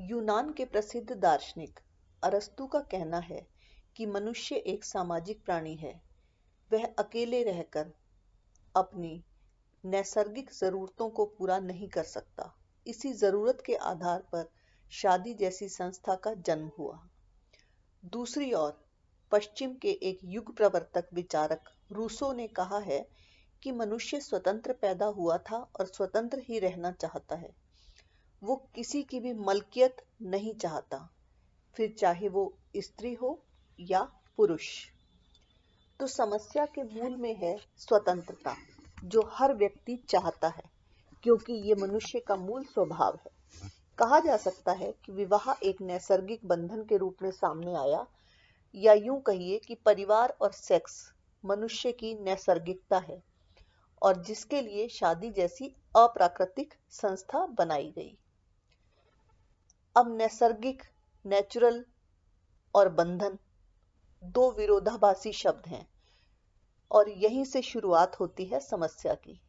यूनान के प्रसिद्ध दार्शनिक अरस्तु का कहना है कि मनुष्य एक सामाजिक प्राणी है। वह अकेले रहकर अपनी नैसर्गिक जरूरतों को पूरा नहीं कर सकता। इसी ज़रूरत के आधार पर शादी जैसी संस्था का जन्म हुआ। दूसरी ओर, पश्चिम के एक युग प्रवर्तक विचारक रूसो ने कहा है कि मनुष्य स्वतंत्र पैदा हुआ था और स्वतंत्र ही रहना चाहता है। वो किसी की भी मलकियत नहीं चाहता। फिर चाहे वो स्त्री हो या पुरुष। तो समस्या के मूल में है स्वतंत्रता, जो हर व्यक्ति चाहता है, क्योंकि ये मनुष्य का मूल स्वभाव है। कहा जा सकता है कि विवाह एक नैसर्गिक बंधन के रूप में सामने आया, या यूँ कहिए कि परिवार और सेक्स मनुष्य की नैसर्गिकता है, और जिसके लिए शादी जैसी अप्राकृतिक संस्था बनाई गई। अब नैसर्गिक नेचुरल और बंधन दो विरोधाभासी शब्द हैं और यहीं से शुरुआत होती है समस्या की।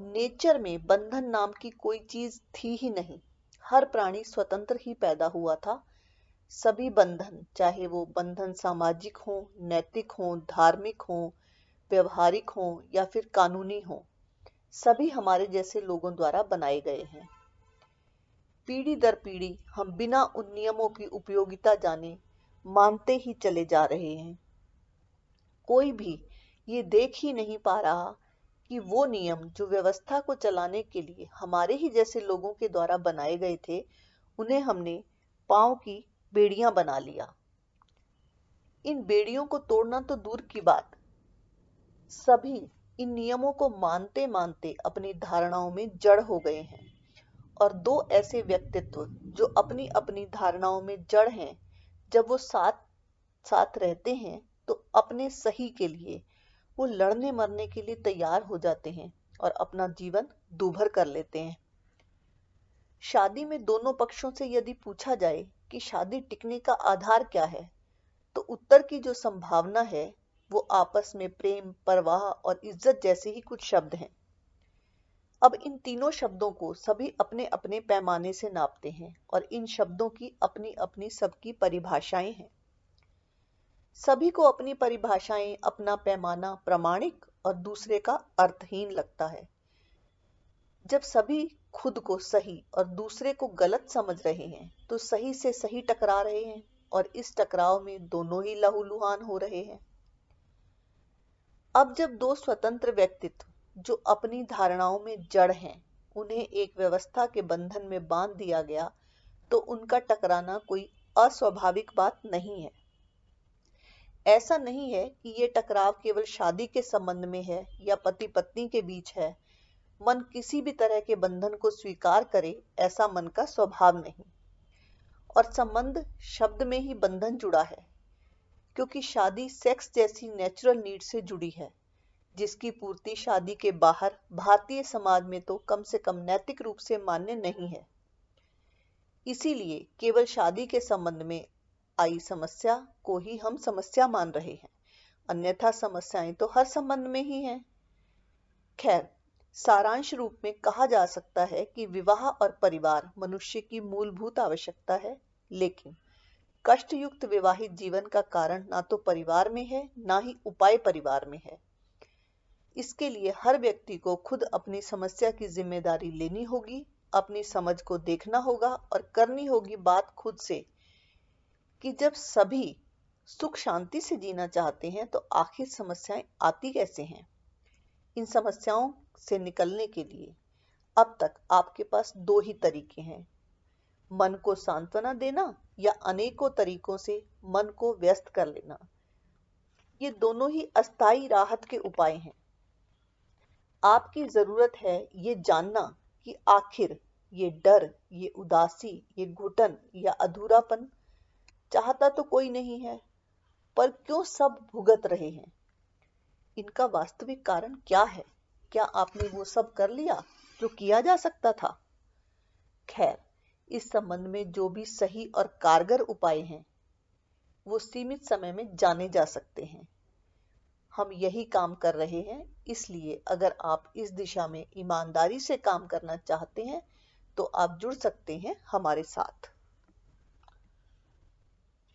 नेचर में बंधन नाम की कोई चीज़ थी ही नहीं। हर प्राणी स्वतंत्र ही पैदा हुआ था। सभी बंधन, चाहे वो बंधन सामाजिक हो, नैतिक हो, धार्मिक हो, व्यवहारिक हो या फिर कानूनी हो, सभी हमारे जैसे लोगों द्वारा बनाए गए हैं। पीढ़ी दर पीढ़ी हम बिना उन नियमों की उपयोगिता जाने, मानते ही चले जा रहे हैं। कोई भी ये देख ही नहीं पा रहा कि वो नियम जो व्यवस्था को चलाने के लिए हमारे ही जैसे लोगों के द्वारा बनाए गए थे, उन्हें हमने पाँव की बेड़ियाँ बना लिया। इन बेड़ियों को तोड़ना तो दूर की बात। सभी इन नियमों को मानते मानते अपनी धारणाओं में जड़ हो गए हैं। और दो ऐसे व्यक्तित्व जो अपनी अपनी धारणाओं में जड़ हैं, जब वो साथ साथ रहते हैं तो अपने सही के लिए वो लड़ने मरने के लिए तैयार हो जाते हैं और अपना जीवन दूभर कर लेते हैं। शादी में दोनों पक्षों से यदि पूछा जाए कि शादी टिकने का आधार क्या है तो उत्तर की जो संभावना है, वो आपस में प्रेम, परवाह और इज़्ज़त जैसे ही कुछ शब्द हैं। अब इन तीनों शब्दों को सभी अपने अपने पैमाने से नापते हैं और इन शब्दों की अपनी अपनी सबकी परिभाषाएँ हैं। सभी को अपनी परिभाषाएँ, अपना पैमाना प्रमाणिक और दूसरे का अर्थहीन लगता है। जब सभी खुद को सही और दूसरे को गलत समझ रहे हैं तो सही से सही टकरा रहे हैं और इस टकराव में दोनों ही लहूलुहान हो रहे हैं। अब जब दो स्वतंत्र व्यक्तित्व जो अपनी धारणाओं में जड़ हैं, उन्हें एक व्यवस्था के बंधन में बाँध दिया गया तो उनका टकराना कोई अस्वाभाविक बात नहीं है। ऐसा नहीं है कि ये टकराव केवल शादी के संबंध में है या पति पत्नी के बीच है। मन किसी भी तरह के बंधन को स्वीकार करे, ऐसा मन का स्वभाव नहीं। और संबंध शब्द में ही बंधन जुड़ा है, क्योंकि शादी सेक्स जैसी नेचुरल नीड से जुड़ी है। जिसकी पूर्ति शादी के बाहर भारतीय समाज में तो कम से कम नैतिक रूप से मान्य नहीं है। इसीलिए केवल शादी के संबंध में आई समस्या को ही हम समस्या मान रहे हैं। अन्यथा समस्याएँ तो हर संबंध में ही हैं। खैर, सारांश रूप में कहा जा सकता है कि विवाह और परिवार मनुष्य की मूलभूत आवश्यकता है, लेकिन कष्टयुक्त विवाहित जीवन का कारण ना तो परिवार में है, ना ही उपाय परिवार में है। इसके लिए हर व्यक्ति को खुद अपनी समस्या की ज़िम्मेदारी लेनी होगी, अपनी समझ को देखना होगा और करनी होगी बात खुद से कि जब सभी सुख शांति से जीना चाहते हैं तो आखिर समस्याएँ आती कैसे हैं? इन समस्याओं से निकलने के लिए अब तक आपके पास दो ही तरीके हैं। मन को सांत्वना देना या अनेकों तरीकों से मन को व्यस्त कर लेना। ये दोनों ही अस्थाई राहत के उपाय हैं। आपकी ज़रूरत है ये जानना कि आखिर ये डर, ये उदासी, ये घुटन या अधूरापन चाहता तो कोई नहीं है, पर क्यों सब भुगत रहे हैं? इनका वास्तविक कारण क्या है? क्या आपने वो सब कर लिया जो किया जा सकता था? खैर, इस संबंध में जो भी सही और कारगर उपाय हैं, वो सीमित समय में जाने जा सकते हैं। हम यही काम कर रहे हैं, इसलिए अगर आप इस दिशा में ईमानदारी से काम करना चाहते हैं तो आप जुड़ सकते हैं हमारे साथ।